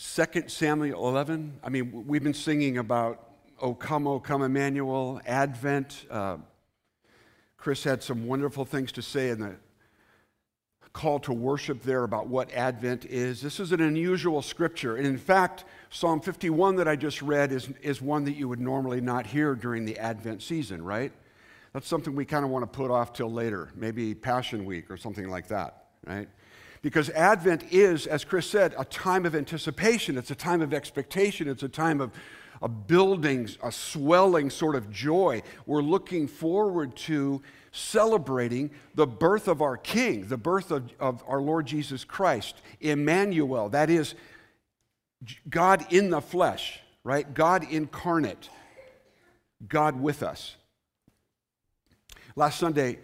2 Samuel 11. I mean, we've been singing about O come, O come, Emmanuel, Advent. Uh, Chris had some wonderful things to say in the call to worship there about what Advent is. This is an unusual scripture. And in fact, Psalm 51 that I just read is, is one that you would normally not hear during the Advent season, right? That's something we kind of want to put off till later, maybe Passion Week or something like that, right? Because Advent is, as Chris said, a time of anticipation. It's a time of expectation. It's a time of a building, a swelling sort of joy. We're looking forward to celebrating the birth of our King, the birth of, of our Lord Jesus Christ, Emmanuel. That is, God in the flesh, right? God incarnate, God with us. Last Sunday,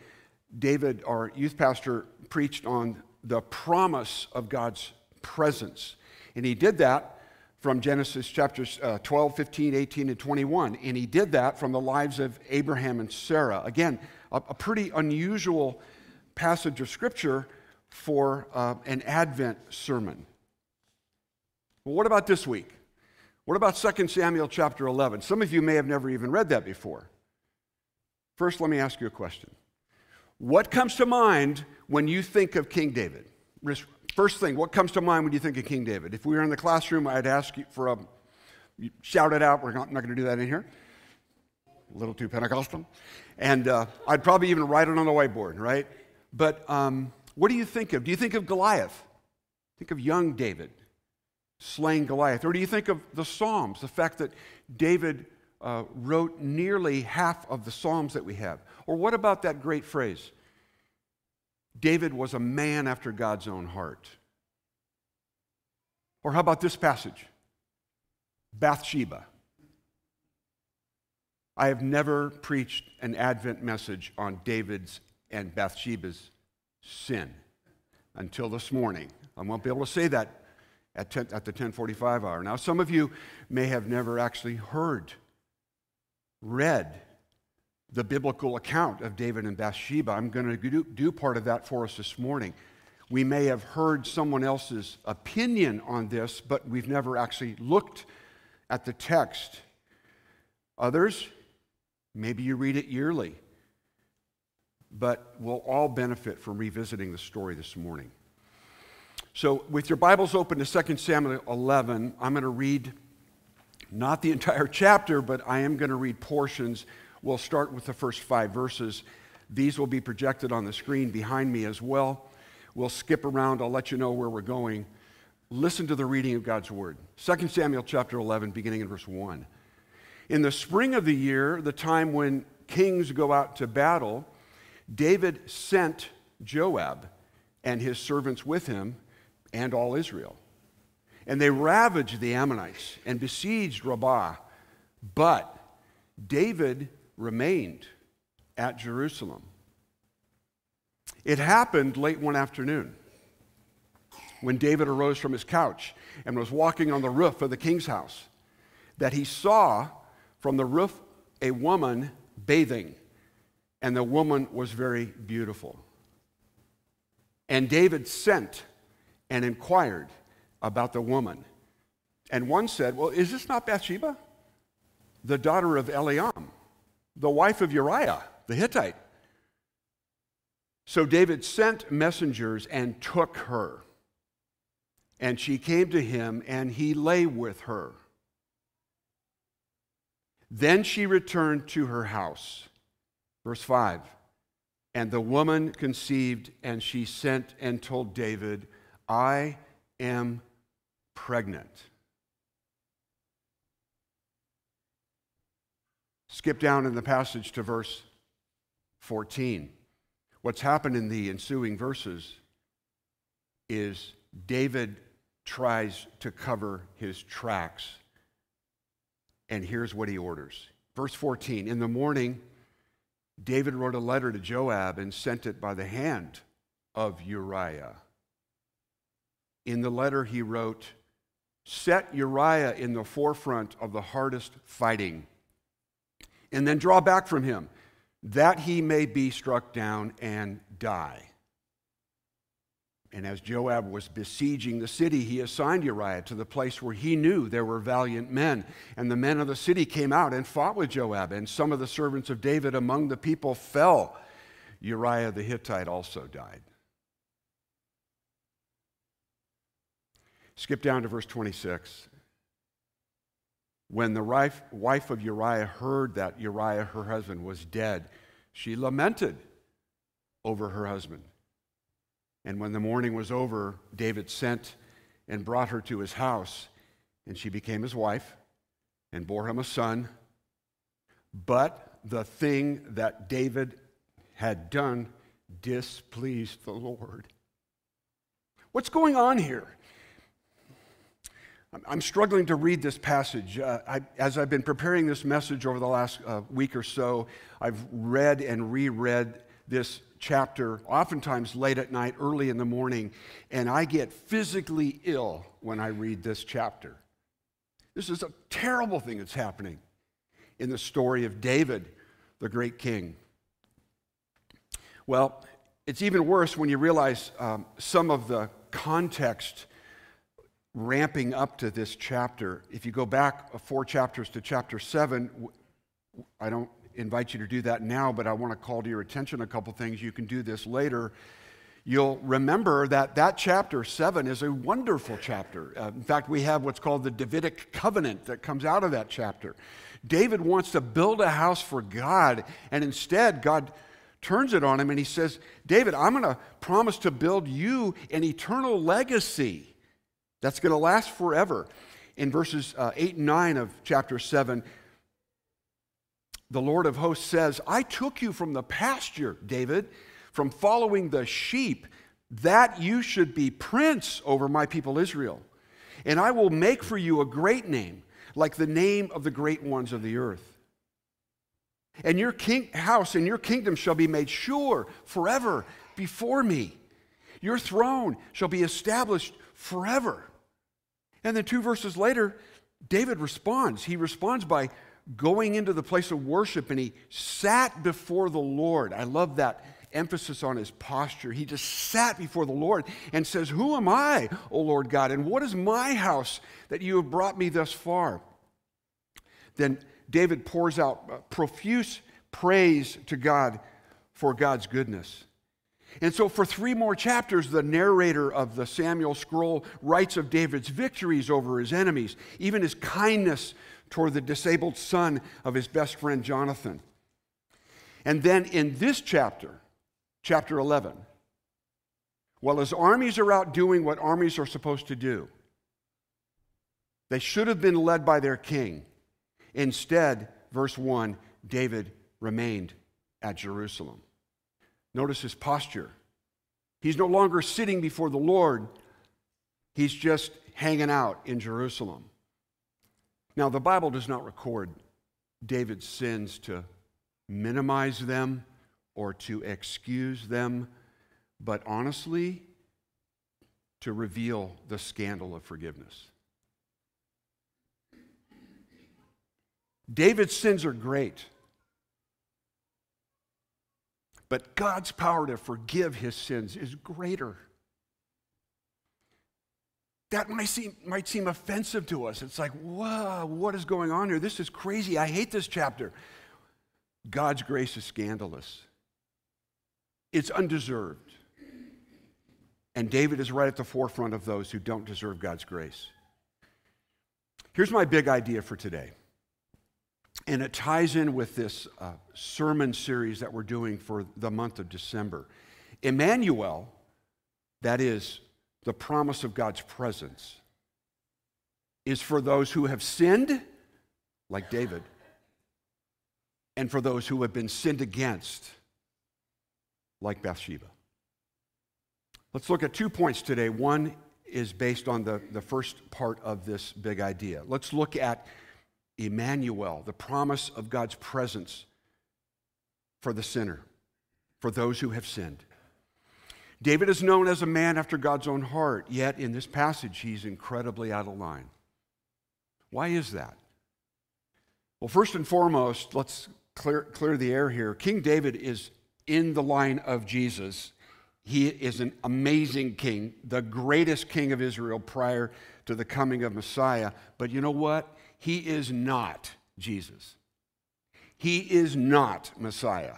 David, our youth pastor, preached on the promise of God's presence. And he did that from Genesis chapters uh, 12, 15, 18, and 21. And he did that from the lives of Abraham and Sarah. Again, a, a pretty unusual passage of scripture for uh, an Advent sermon. Well, what about this week? What about 2 Samuel chapter 11? Some of you may have never even read that before. First, let me ask you a question. What comes to mind when you think of King David? First thing, what comes to mind when you think of King David? If we were in the classroom, I'd ask you for a shout it out. We're not, not going to do that in here. A little too Pentecostal. And uh, I'd probably even write it on the whiteboard, right? But um, what do you think of? Do you think of Goliath? Think of young David slaying Goliath. Or do you think of the Psalms, the fact that David uh, wrote nearly half of the Psalms that we have? Or what about that great phrase? David was a man after God's own heart. Or how about this passage? Bathsheba. I have never preached an Advent message on David's and Bathsheba's sin until this morning. I won't be able to say that at, 10, at the 1045 hour. Now, some of you may have never actually heard, read the biblical account of David and Bathsheba. I'm going to do, do part of that for us this morning. We may have heard someone else's opinion on this, but we've never actually looked at the text. Others, maybe you read it yearly, but we'll all benefit from revisiting the story this morning. So, with your Bibles open to 2 Samuel 11, I'm going to read not the entire chapter, but I am going to read portions We'll start with the first five verses. These will be projected on the screen behind me as well. We'll skip around. I'll let you know where we're going. Listen to the reading of God's word. 2 Samuel chapter 11, beginning in verse 1. In the spring of the year, the time when kings go out to battle, David sent Joab and his servants with him and all Israel. And they ravaged the Ammonites and besieged Rabbah. But David remained at Jerusalem. It happened late one afternoon when David arose from his couch and was walking on the roof of the king's house that he saw from the roof a woman bathing, and the woman was very beautiful. And David sent and inquired about the woman. And one said, Well, is this not Bathsheba, the daughter of Eliam? the wife of Uriah the Hittite. So David sent messengers and took her. And she came to him, and he lay with her. Then she returned to her house. Verse 5 And the woman conceived, and she sent and told David, I am pregnant. Skip down in the passage to verse 14. What's happened in the ensuing verses is David tries to cover his tracks. And here's what he orders. Verse 14 In the morning, David wrote a letter to Joab and sent it by the hand of Uriah. In the letter, he wrote, Set Uriah in the forefront of the hardest fighting and then draw back from him, that he may be struck down and die. And as Joab was besieging the city, he assigned Uriah to the place where he knew there were valiant men. And the men of the city came out and fought with Joab, and some of the servants of David among the people fell. Uriah the Hittite also died. Skip down to verse 26. When the wife of Uriah heard that Uriah, her husband, was dead, she lamented over her husband. And when the mourning was over, David sent and brought her to his house, and she became his wife and bore him a son. But the thing that David had done displeased the Lord. What's going on here? I'm struggling to read this passage. Uh, I, as I've been preparing this message over the last uh, week or so, I've read and reread this chapter, oftentimes late at night, early in the morning, and I get physically ill when I read this chapter. This is a terrible thing that's happening in the story of David, the great king. Well, it's even worse when you realize um, some of the context ramping up to this chapter. If you go back four chapters to chapter seven, I don't invite you to do that now, but I want to call to your attention a couple things. You can do this later. You'll remember that that chapter 7 is a wonderful chapter. Uh, in fact, we have what's called the Davidic covenant that comes out of that chapter. David wants to build a house for God, and instead, God turns it on him and he says, David, I'm going to promise to build you an eternal legacy that's going to last forever. In verses uh, 8 and 9 of chapter 7, the Lord of hosts says, I took you from the pasture, David, from following the sheep, that you should be prince over my people Israel. And I will make for you a great name, like the name of the great ones of the earth. And your king, house and your kingdom shall be made sure forever before me. Your throne shall be established forever. And then two verses later, David responds. He responds by going into the place of worship and he sat before the Lord. I love that emphasis on his posture. He just sat before the Lord and says, Who am I, O Lord God, and what is my house that you have brought me thus far? Then David pours out uh, profuse praise to God for God's goodness. And so, for three more chapters, the narrator of the Samuel scroll writes of David's victories over his enemies, even his kindness toward the disabled son of his best friend Jonathan. And then in this chapter, chapter 11, while his armies are out doing what armies are supposed to do, they should have been led by their king. Instead, verse 1, David remained at Jerusalem. Notice his posture. He's no longer sitting before the Lord, he's just hanging out in Jerusalem. Now, the Bible does not record David's sins to minimize them or to excuse them, but honestly, to reveal the scandal of forgiveness. David's sins are great. But God's power to forgive his sins is greater. That might seem, might seem offensive to us. It's like, whoa, what is going on here? This is crazy. I hate this chapter. God's grace is scandalous, it's undeserved. And David is right at the forefront of those who don't deserve God's grace. Here's my big idea for today. And it ties in with this uh, sermon series that we're doing for the month of December. Emmanuel, that is the promise of God's presence, is for those who have sinned, like David, and for those who have been sinned against, like Bathsheba. Let's look at two points today. One is based on the, the first part of this big idea. Let's look at Emmanuel, the promise of God's presence for the sinner, for those who have sinned. David is known as a man after God's own heart, yet in this passage, he's incredibly out of line. Why is that? Well, first and foremost, let's clear, clear the air here. King David is in the line of Jesus he is an amazing king, the greatest king of Israel prior to the coming of Messiah. But you know what? He is not Jesus. He is not Messiah.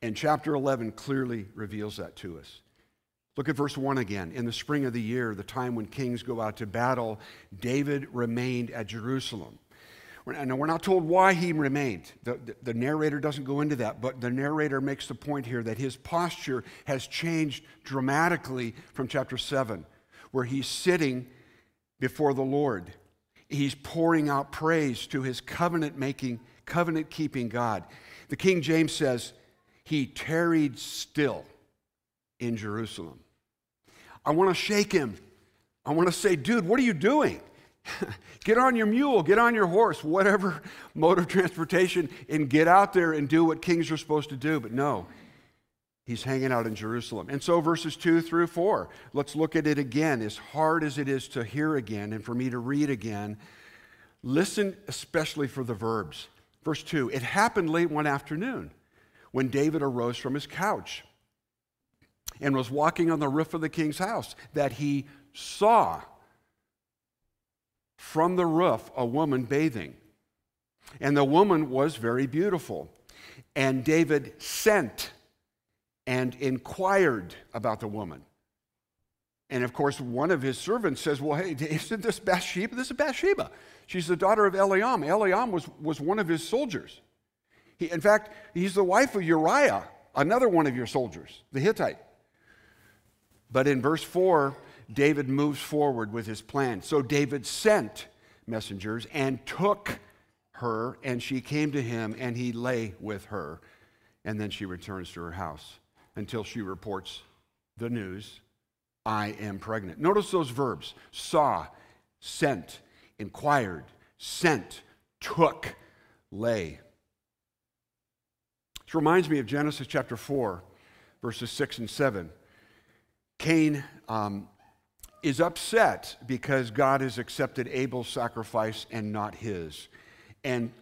And chapter 11 clearly reveals that to us. Look at verse 1 again. In the spring of the year, the time when kings go out to battle, David remained at Jerusalem. And we're not told why he remained. The, the, the, narrator doesn't go into that, but the narrator makes the point here that his posture has changed dramatically from chapter 7, where he's sitting before the Lord. He's pouring out praise to his covenant making, covenant keeping God. The King James says, He tarried still in Jerusalem. I want to shake him. I want to say, dude, what are you doing? get on your mule, get on your horse, whatever mode of transportation, and get out there and do what kings are supposed to do. But no, he's hanging out in Jerusalem. And so, verses 2 through 4, let's look at it again. As hard as it is to hear again and for me to read again, listen especially for the verbs. Verse 2 It happened late one afternoon when David arose from his couch and was walking on the roof of the king's house that he saw from the roof a woman bathing. And the woman was very beautiful. And David sent and inquired about the woman. And of course, one of his servants says, Well, hey, isn't this Bathsheba? This is Bathsheba. She's the daughter of Eliam. Eliam was, was one of his soldiers. He, in fact, he's the wife of Uriah, another one of your soldiers, the Hittite. But in verse 4, David moves forward with his plan. So David sent messengers and took her, and she came to him, and he lay with her. And then she returns to her house until she reports the news I am pregnant. Notice those verbs saw, sent, inquired, sent, took, lay. This reminds me of Genesis chapter 4, verses 6 and 7. Cain um, is upset because God has accepted Abel's sacrifice and not his. And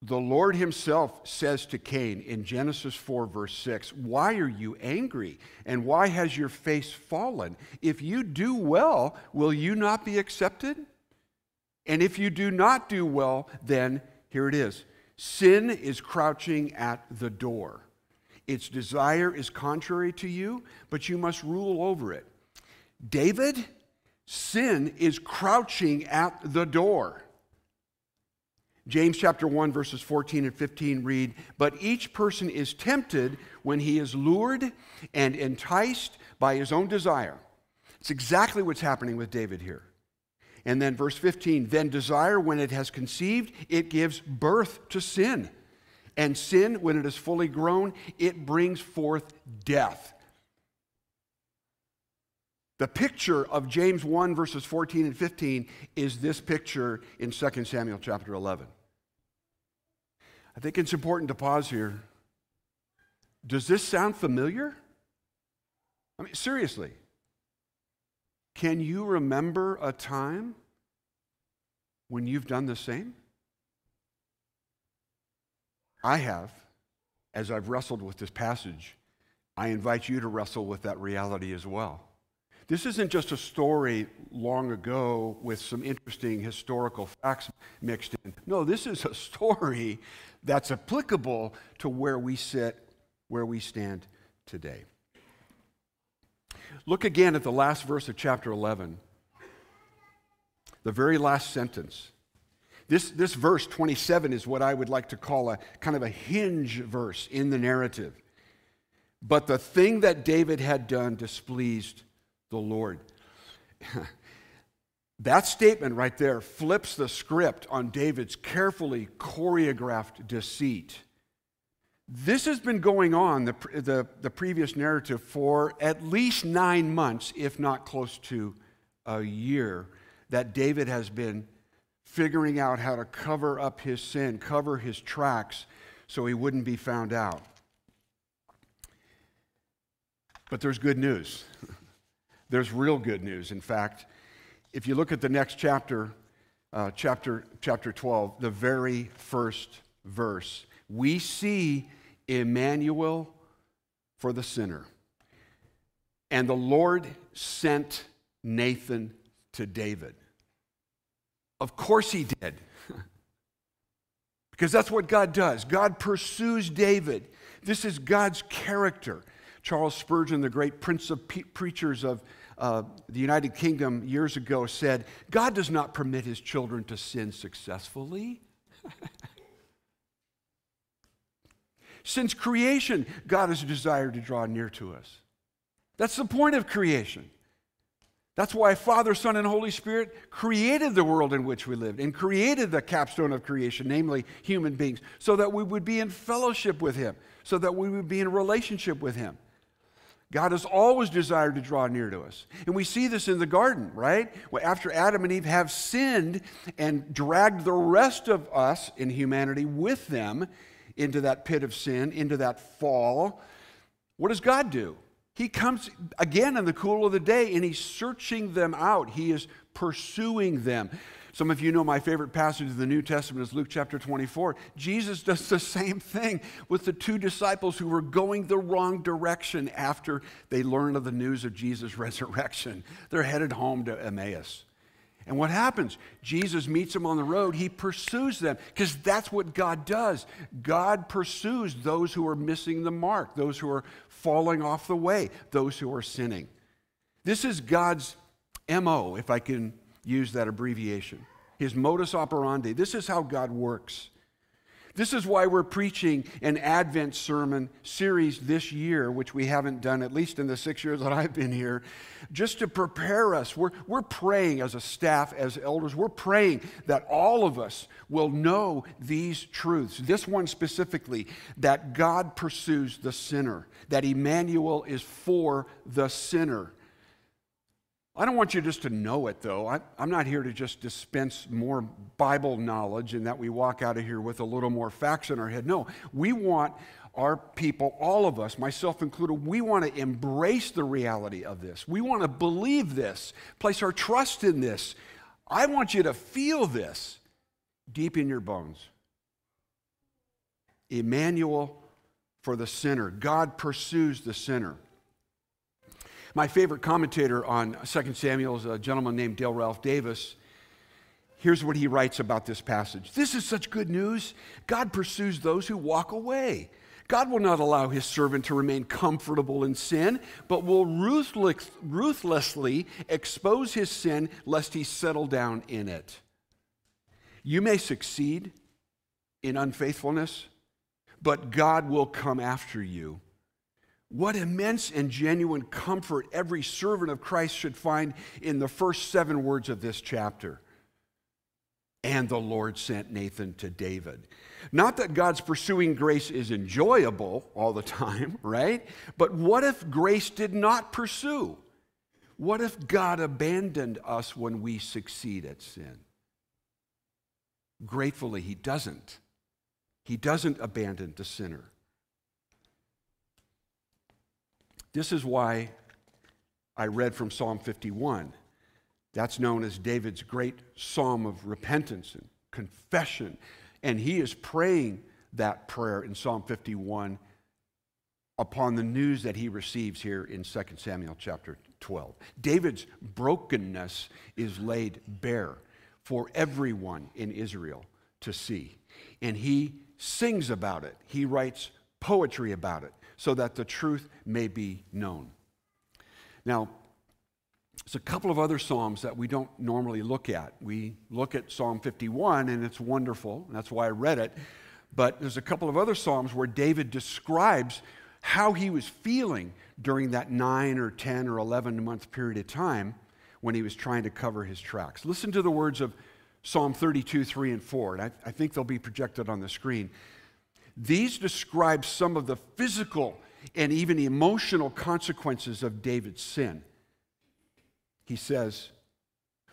the Lord himself says to Cain in Genesis 4, verse 6, Why are you angry? And why has your face fallen? If you do well, will you not be accepted? And if you do not do well, then here it is sin is crouching at the door. Its desire is contrary to you, but you must rule over it. David Sin is crouching at the door. James chapter 1 verses 14 and 15 read, "But each person is tempted when he is lured and enticed by his own desire." It's exactly what's happening with David here. And then verse 15, "Then desire when it has conceived, it gives birth to sin. And sin when it is fully grown, it brings forth death." The picture of James 1, verses 14 and 15, is this picture in 2 Samuel chapter 11. I think it's important to pause here. Does this sound familiar? I mean, seriously. Can you remember a time when you've done the same? I have, as I've wrestled with this passage. I invite you to wrestle with that reality as well. This isn't just a story long ago with some interesting historical facts mixed in. No, this is a story that's applicable to where we sit, where we stand today. Look again at the last verse of chapter 11, the very last sentence. This, this verse 27 is what I would like to call a kind of a hinge verse in the narrative. But the thing that David had done displeased the Lord. that statement right there flips the script on David's carefully choreographed deceit. This has been going on, the, the, the, previous narrative, for at least nine months, if not close to a year, that David has been figuring out how to cover up his sin, cover his tracks, so he wouldn't be found out. But there's good news. There's real good news. In fact, if you look at the next chapter, uh, chapter, chapter 12, the very first verse, we see Emmanuel for the sinner. And the Lord sent Nathan to David. Of course he did. because that's what God does. God pursues David. This is God's character. Charles Spurgeon, the great prince of pe- preachers of uh, the United Kingdom years ago, said, God does not permit his children to sin successfully. Since creation, God has desired to draw near to us. That's the point of creation. That's why Father, Son, and Holy Spirit created the world in which we lived and created the capstone of creation, namely human beings, so that we would be in fellowship with Him, so that we would be in relationship with Him. God has always desired to draw near to us. And we see this in the garden, right? After Adam and Eve have sinned and dragged the rest of us in humanity with them into that pit of sin, into that fall, what does God do? He comes again in the cool of the day and he's searching them out. He is pursuing them. Some of you know my favorite passage of the New Testament is Luke chapter 24. Jesus does the same thing with the two disciples who were going the wrong direction after they learned of the news of Jesus' resurrection. They're headed home to Emmaus. And what happens? Jesus meets them on the road. He pursues them because that's what God does. God pursues those who are missing the mark, those who are falling off the way, those who are sinning. This is God's MO, if I can use that abbreviation, his modus operandi. This is how God works. This is why we're preaching an Advent sermon series this year, which we haven't done at least in the six years that I've been here, just to prepare us. We're, we're praying as a staff, as elders, we're praying that all of us will know these truths. This one specifically, that God pursues the sinner, that Emmanuel is for the sinner. I don't want you just to know it, though. I, am not here to just dispense more Bible knowledge and that we walk out of here with a little more facts in our head. No, we want our people, all of us, myself included, we want to embrace the reality of this. We want to believe this, place our trust in this. I want you to feel this deep in your bones. Emmanuel for the sinner. God pursues the sinner. My favorite commentator on 2 Samuel is a gentleman named Dale Ralph Davis. Here's what he writes about this passage This is such good news. God pursues those who walk away. God will not allow his servant to remain comfortable in sin, but will ruthless, ruthlessly expose his sin lest he settle down in it. You may succeed in unfaithfulness, but God will come after you what immense and genuine comfort every servant of Christ should find in the first seven words of this chapter. And the Lord sent Nathan to David. Not that God's pursuing grace is enjoyable all the time, right? But what if grace did not pursue? What if God abandoned us when we succeed at sin? Gratefully, He doesn't. He doesn't abandon the sinner. This is why I read from Psalm 51. That's known as David's great psalm of repentance and confession. And he is praying that prayer in Psalm 51 upon the news that he receives here in 2 Samuel chapter 12. David's brokenness is laid bare for everyone in Israel to see. And he sings about it, he writes poetry about it so that the truth may be known. Now, there's a couple of other Psalms that we don't normally look at. We look at Psalm 51, and it's wonderful, and that's why I read it. But there's a couple of other Psalms where David describes how he was feeling during that nine or 10 or 11 month period of time when he was trying to cover his tracks. Listen to the words of Psalm 32, 3, and 4, and I, I think they'll be projected on the screen. These describe some of the physical and even emotional consequences of David's sin. He says,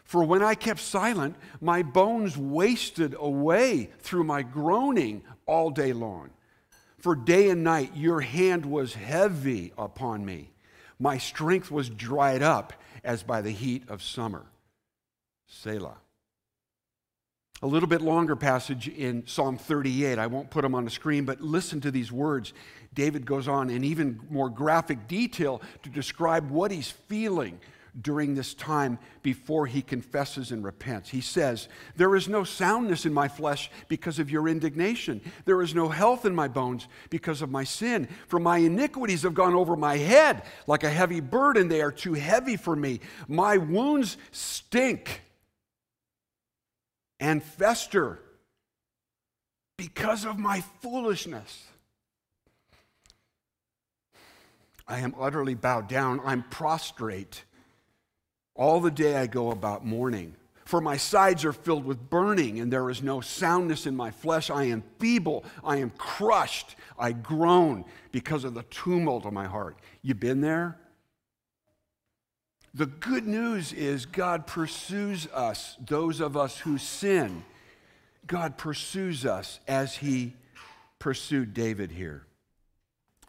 For when I kept silent, my bones wasted away through my groaning all day long. For day and night your hand was heavy upon me. My strength was dried up as by the heat of summer. Selah. A little bit longer passage in Psalm 38. I won't put them on the screen, but listen to these words. David goes on in even more graphic detail to describe what he's feeling during this time before he confesses and repents. He says, There is no soundness in my flesh because of your indignation. There is no health in my bones because of my sin. For my iniquities have gone over my head like a heavy burden. They are too heavy for me. My wounds stink and fester because of my foolishness. I am utterly bowed down. I'm prostrate. All the day I go about mourning. For my sides are filled with burning, and there is no soundness in my flesh. I am feeble. I am crushed. I groan because of the tumult of my heart. You been there? The good news is God pursues us, those of us who sin. God pursues us as he pursued David here.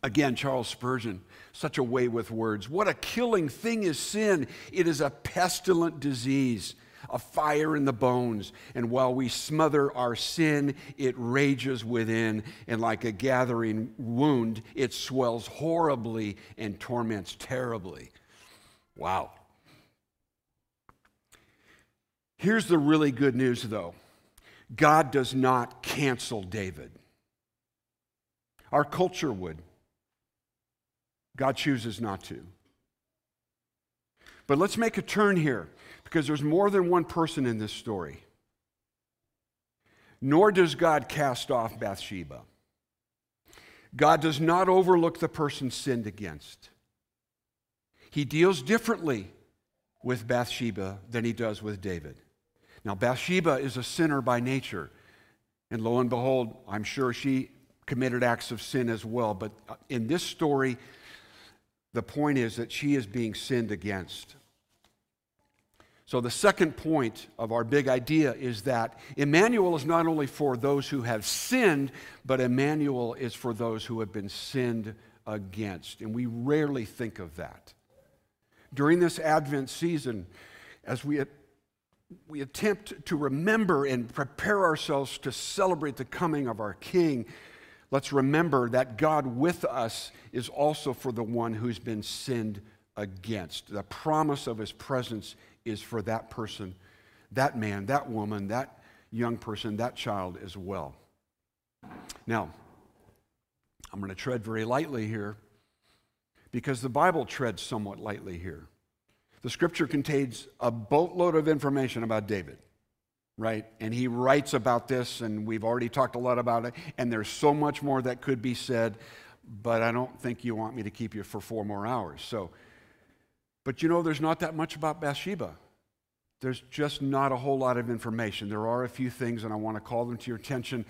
Again, Charles Spurgeon, such a way with words. What a killing thing is sin! It is a pestilent disease, a fire in the bones. And while we smother our sin, it rages within, and like a gathering wound, it swells horribly and torments terribly. Wow. Here's the really good news, though God does not cancel David. Our culture would. God chooses not to. But let's make a turn here because there's more than one person in this story. Nor does God cast off Bathsheba. God does not overlook the person sinned against. He deals differently with Bathsheba than he does with David. Now, Bathsheba is a sinner by nature. And lo and behold, I'm sure she committed acts of sin as well. But uh, in this story, the point is that she is being sinned against. So, the second point of our big idea is that Emmanuel is not only for those who have sinned, but Emmanuel is for those who have been sinned against. And we rarely think of that. During this Advent season, as we we attempt to remember and prepare ourselves to celebrate the coming of our King, let's remember that God with us is also for the one who's been sinned against. The promise of his presence is for that person, that man, that woman, that young person, that child as well. Now, I'm going to tread very lightly here because the Bible treads somewhat lightly here. The scripture contains a boatload of information about David, right? And he writes about this, and we've already talked a lot about it, and there's so much more that could be said, but I don't think you want me to keep you for four more hours. So, but you know, there's not that much about Bathsheba. There's just not a whole lot of information. There are a few things, and I want to call them to your attention.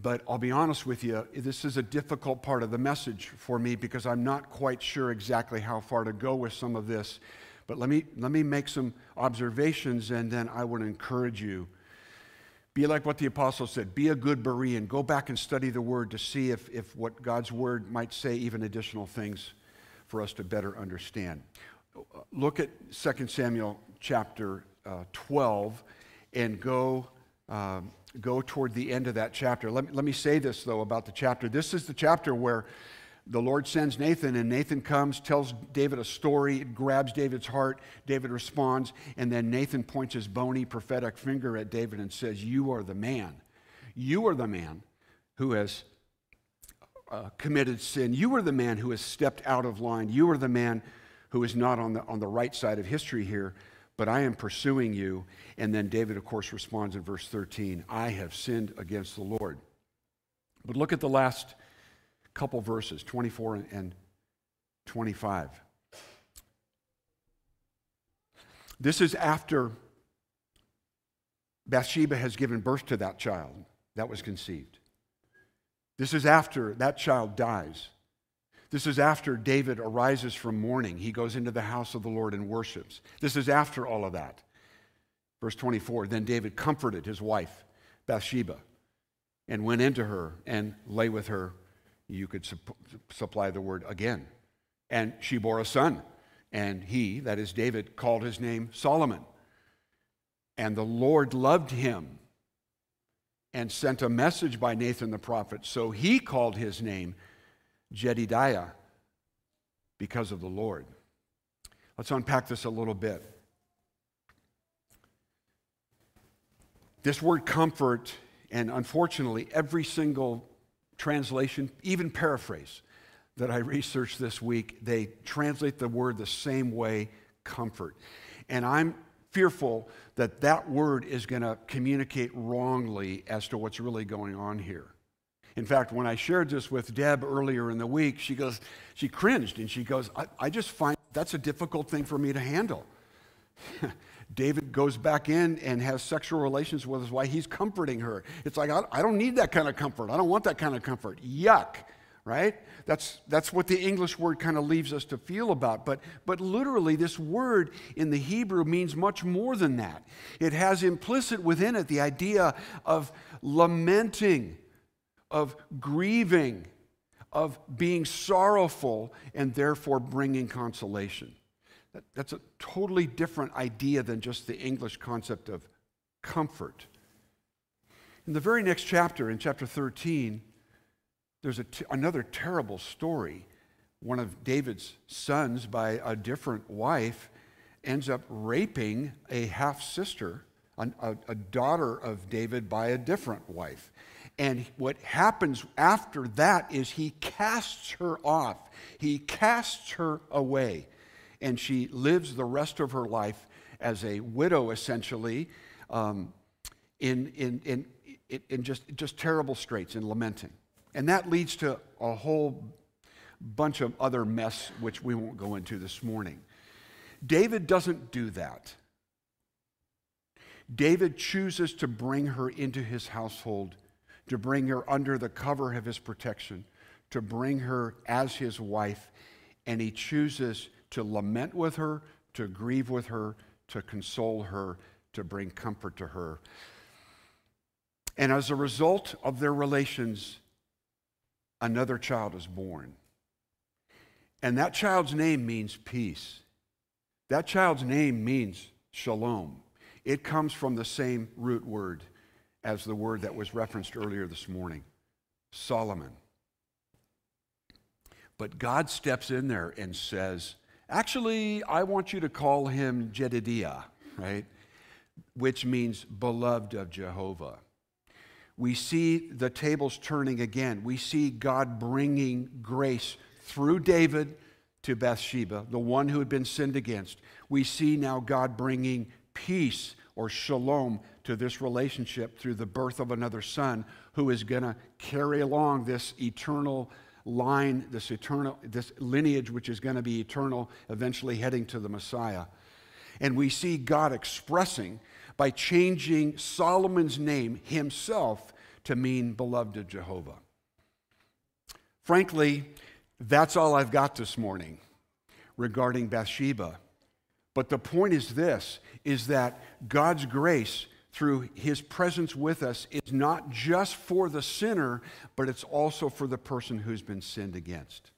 But I'll be honest with you, this is a difficult part of the message for me because I'm not quite sure exactly how far to go with some of this. But let me, let me make some observations and then I would encourage you. Be like what the apostle said be a good Berean. Go back and study the word to see if, if what God's word might say, even additional things for us to better understand. Look at 2 Samuel chapter uh, 12 and go. Um, go toward the end of that chapter. Let me, let me say this, though, about the chapter. This is the chapter where the Lord sends Nathan, and Nathan comes, tells David a story, it grabs David's heart. David responds, and then Nathan points his bony prophetic finger at David and says, You are the man. You are the man who has uh, committed sin. You are the man who has stepped out of line. You are the man who is not on the, on the right side of history here but I am pursuing you. And then David, of course, responds in verse 13 I have sinned against the Lord. But look at the last couple verses 24 and 25. This is after Bathsheba has given birth to that child that was conceived. This is after that child dies. This is after David arises from mourning. He goes into the house of the Lord and worships. This is after all of that. Verse 24 Then David comforted his wife, Bathsheba, and went into her and lay with her. You could supp- supply the word again. And she bore a son. And he, that is David, called his name Solomon. And the Lord loved him and sent a message by Nathan the prophet. So he called his name Jedidiah because of the Lord. Let's unpack this a little bit. This word comfort, and unfortunately, every single translation, even paraphrase that I researched this week, they translate the word the same way comfort. And I'm fearful that that word is going to communicate wrongly as to what's really going on here. In fact, when I shared this with Deb earlier in the week, she goes, she cringed and she goes, I, I just find that's a difficult thing for me to handle. David goes back in and has sexual relations with his wife. He's comforting her. It's like, I, I don't need that kind of comfort. I don't want that kind of comfort. Yuck, right? That's, that's what the English word kind of leaves us to feel about. But, but literally, this word in the Hebrew means much more than that. It has implicit within it the idea of lamenting, of grieving, of being sorrowful, and therefore bringing consolation. That, that's a totally different idea than just the English concept of comfort. In the very next chapter, in chapter 13, there's another terrible story. One of David's sons, by a different wife, ends up raping a half sister, a, a, daughter of David, by a different wife. And what happens after that is he casts her off, he casts her away and she lives the rest of her life as a widow, essentially, um, in, in, in, in just, just terrible straits and lamenting. And that leads to a whole bunch of other mess, which we won't go into this morning. David doesn't do that. David chooses to bring her into his household, to bring her under the cover of his protection, to bring her as his wife, and he chooses to lament with her, to grieve with her, to console her, to bring comfort to her. And as a result of their relations, another child is born. And that child's name means peace. That child's name means shalom. It comes from the same root word as the word that was referenced earlier this morning Solomon. But God steps in there and says, Actually, I want you to call him Jedidiah, right? Which means beloved of Jehovah. We see the tables turning again. We see God bringing grace through David to Bathsheba, the one who had been sinned against. We see now God bringing peace or shalom to this relationship through the birth of another son who is going to carry along this eternal line, this eternal, this lineage which is going to be eternal, eventually heading to the Messiah. And we see God expressing by changing Solomon's name himself to mean beloved of Jehovah. Frankly, that's all I've got this morning regarding Bathsheba. But the point is this is that God's grace through his presence with us is not just for the sinner, but it's also for the person who's been sinned against.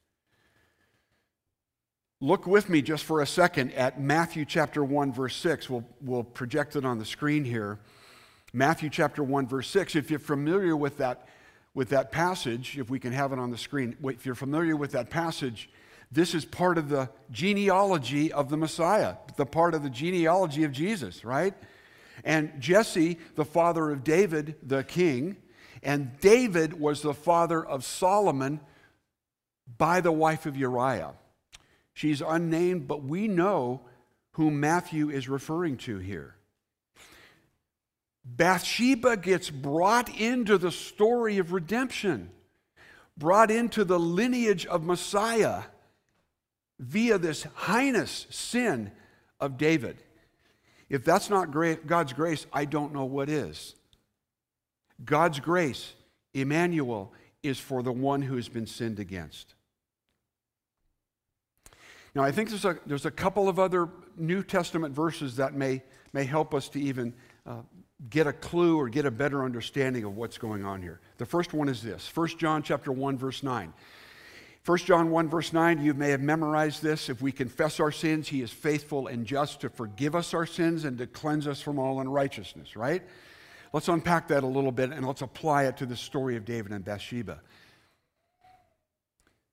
Look with me just for a second at Matthew chapter 1, verse 6. We'll, we'll project it on the screen here. Matthew chapter 1, verse 6. If you're familiar with that, with that passage, if we can have it on the screen, if you're familiar with that passage, this is part of the genealogy of the Messiah, the part of the genealogy of Jesus, right? And Jesse, the father of David, the king, and David was the father of Solomon by the wife of Uriah. She's unnamed, but we know whom Matthew is referring to here. Bathsheba gets brought into the story of redemption, brought into the lineage of Messiah via this heinous sin of David. If that's not God's grace, I don't know what is. God's grace, Emmanuel, is for the one who has been sinned against. Now, I think there's a, there's a couple of other New Testament verses that may, may help us to even uh, get a clue or get a better understanding of what's going on here. The first one is this 1 John chapter 1, verse 9. 1 John 1, verse 9, you may have memorized this. If we confess our sins, he is faithful and just to forgive us our sins and to cleanse us from all unrighteousness, right? Let's unpack that a little bit and let's apply it to the story of David and Bathsheba.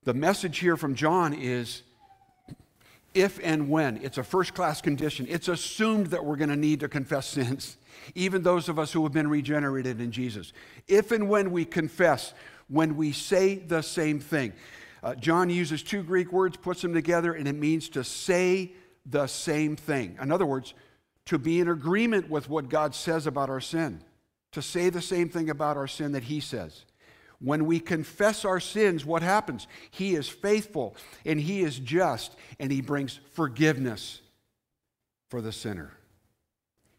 The message here from John is if and when. It's a first class condition. It's assumed that we're going to need to confess sins, even those of us who have been regenerated in Jesus. If and when we confess, when we say the same thing. Uh, John uses two Greek words, puts them together, and it means to say the same thing. In other words, to be in agreement with what God says about our sin, to say the same thing about our sin that He says. When we confess our sins, what happens? He is faithful and He is just, and He brings forgiveness for the sinner.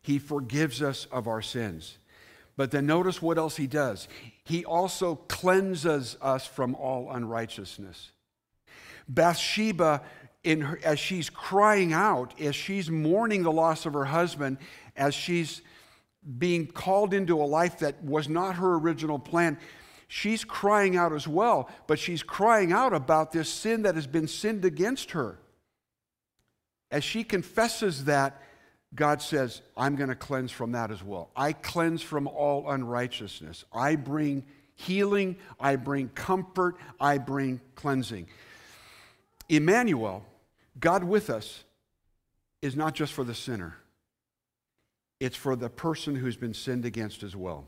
He forgives us of our sins. But then notice what else he does. He also cleanses us from all unrighteousness. Bathsheba, her, as she's crying out, as she's mourning the loss of her husband, as she's being called into a life that was not her original plan, she's crying out as well, but she's crying out about this sin that has been sinned against her. As she confesses that, God says, I'm going to cleanse from that as well. I cleanse from all unrighteousness. I bring healing, I bring comfort, I bring cleansing. Emmanuel, God with us, is not just for the sinner, it's for the person who's been sinned against as well.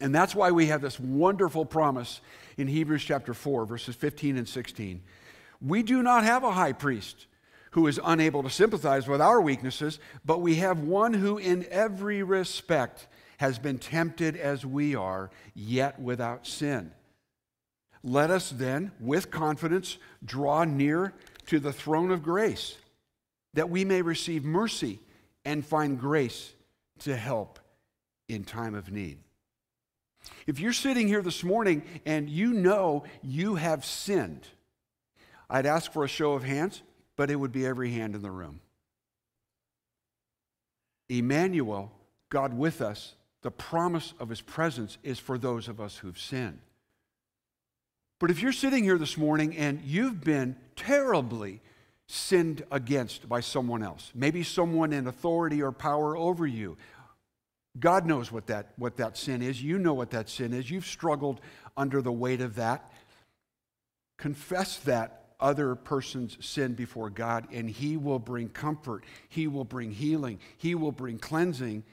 And that's why we have this wonderful promise in Hebrews chapter 4, verses 15 and 16. We do not have a high priest who is unable to sympathize with our weaknesses, but we have one who, in every respect, has been tempted as we are, yet without sin. Let us then, with confidence, draw near to the throne of grace, that we may receive mercy and find grace to help in time of need. If you're sitting here this morning and you know you have sinned, I'd ask for a show of hands but it would be every hand in the room. Emmanuel, God with us, the promise of his presence is for those of us who've sinned. But if you're sitting here this morning and you've been terribly sinned against by someone else, maybe someone in authority or power over you, God knows what that, what that sin is. You know what that sin is. You've struggled under the weight of that. Confess that other person's sin before God, and He will bring comfort, He will bring healing, He will bring cleansing.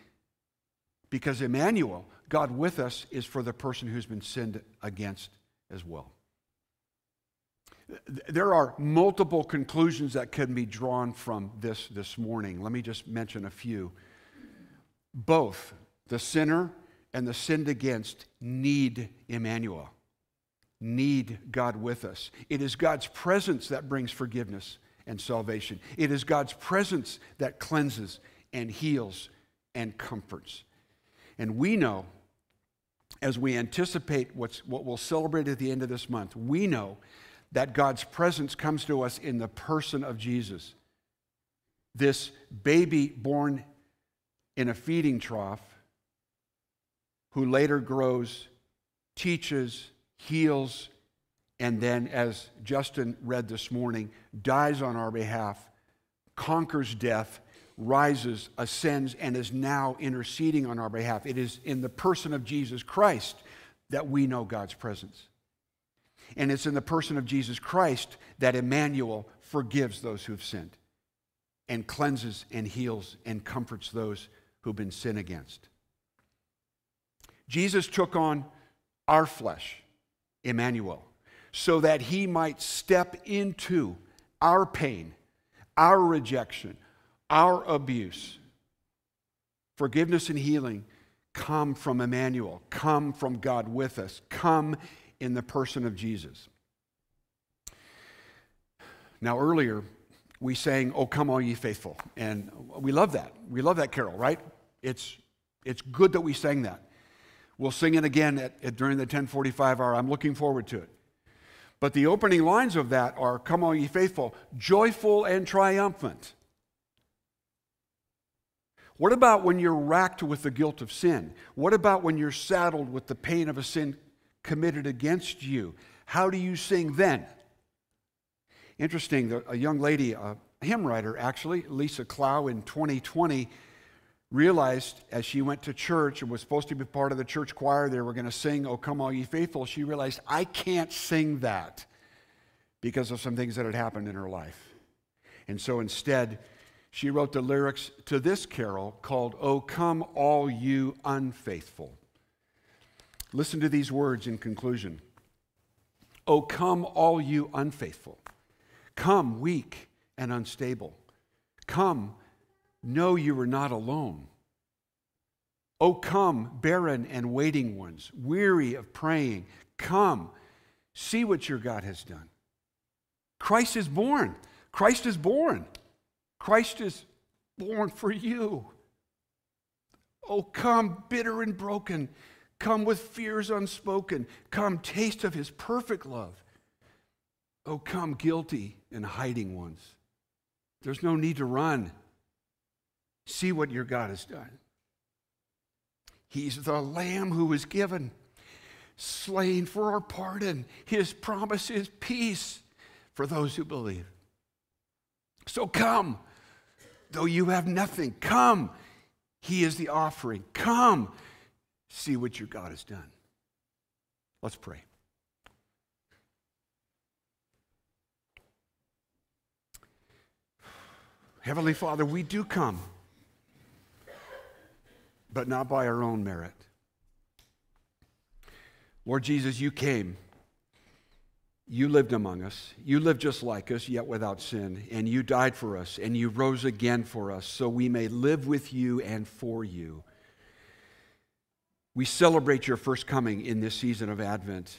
Because Emmanuel, God with us, is for the person who's been sinned against as well. There are multiple conclusions that can be drawn from this this morning. Let me just mention a few. Both the sinner and the sinned against need Emmanuel need God with us. It is God's presence that brings forgiveness and salvation. It is God's presence that cleanses and heals and comforts. And we know, as we anticipate what's, what we'll celebrate at the end of this month, we know that God's presence comes to us in the person of Jesus. This baby born in a feeding trough, who later grows, teaches, heals, and then, as Justin read this morning, dies on our behalf, conquers death, rises, ascends, and is now interceding on our behalf. It is in the person of Jesus Christ that we know God's presence. And it's in the person of Jesus Christ that Emmanuel forgives those who've sinned and cleanses and heals and comforts those who've been sinned against. Jesus took on our flesh Emmanuel, so that he might step into our pain, our rejection, our abuse. Forgiveness and healing come from Emmanuel, come from God with us, come in the person of Jesus. Now, earlier, we sang, Oh, come all ye faithful. And we love that. We love that carol, right? It's, it's good that we sang that. We'll sing it again at, at, during the 1045 hour. I'm looking forward to it. But the opening lines of that are Come, all ye faithful, joyful and triumphant. What about when you're racked with the guilt of sin? What about when you're saddled with the pain of a sin committed against you? How do you sing then? Interesting, a young lady, a hymn writer actually, Lisa Clow, in 2020, realized as she went to church and was supposed to be part of the church choir, they were going to sing, Oh Come All Ye Faithful. She realized, I can't sing that because of some things that had happened in her life. And so instead, she wrote the lyrics to this carol called, Oh Come All You Unfaithful. Listen to these words in conclusion. Oh, come, all you unfaithful. Come, weak and unstable. Come, know you are not alone. Oh, come, barren and waiting ones, weary of praying. Come, see what your God has done. Christ is born. Christ is born. Christ is born for you. Oh, come, bitter and broken. Come with fears unspoken. Come, taste of his perfect love. Oh, come, guilty and hiding ones. There's no need to run. See what your God has done. He's the Lamb who was given, slain for our pardon. His promise is peace for those who believe. So come, though you have nothing, come. He is the offering. Come, see what your God has done. Let's pray. Heavenly Father, we do come, but not by our own merit. Lord Jesus, you came. You lived among us. You lived just like us, yet without sin. And you died for us, and you rose again for us, so we may live with you and for you. We celebrate your first coming in this season of Advent.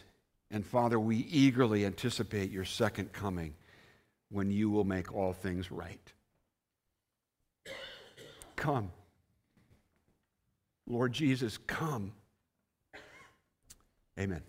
And Father, we eagerly anticipate your second coming when you will make all things right. Come. Lord Jesus, come. Amen.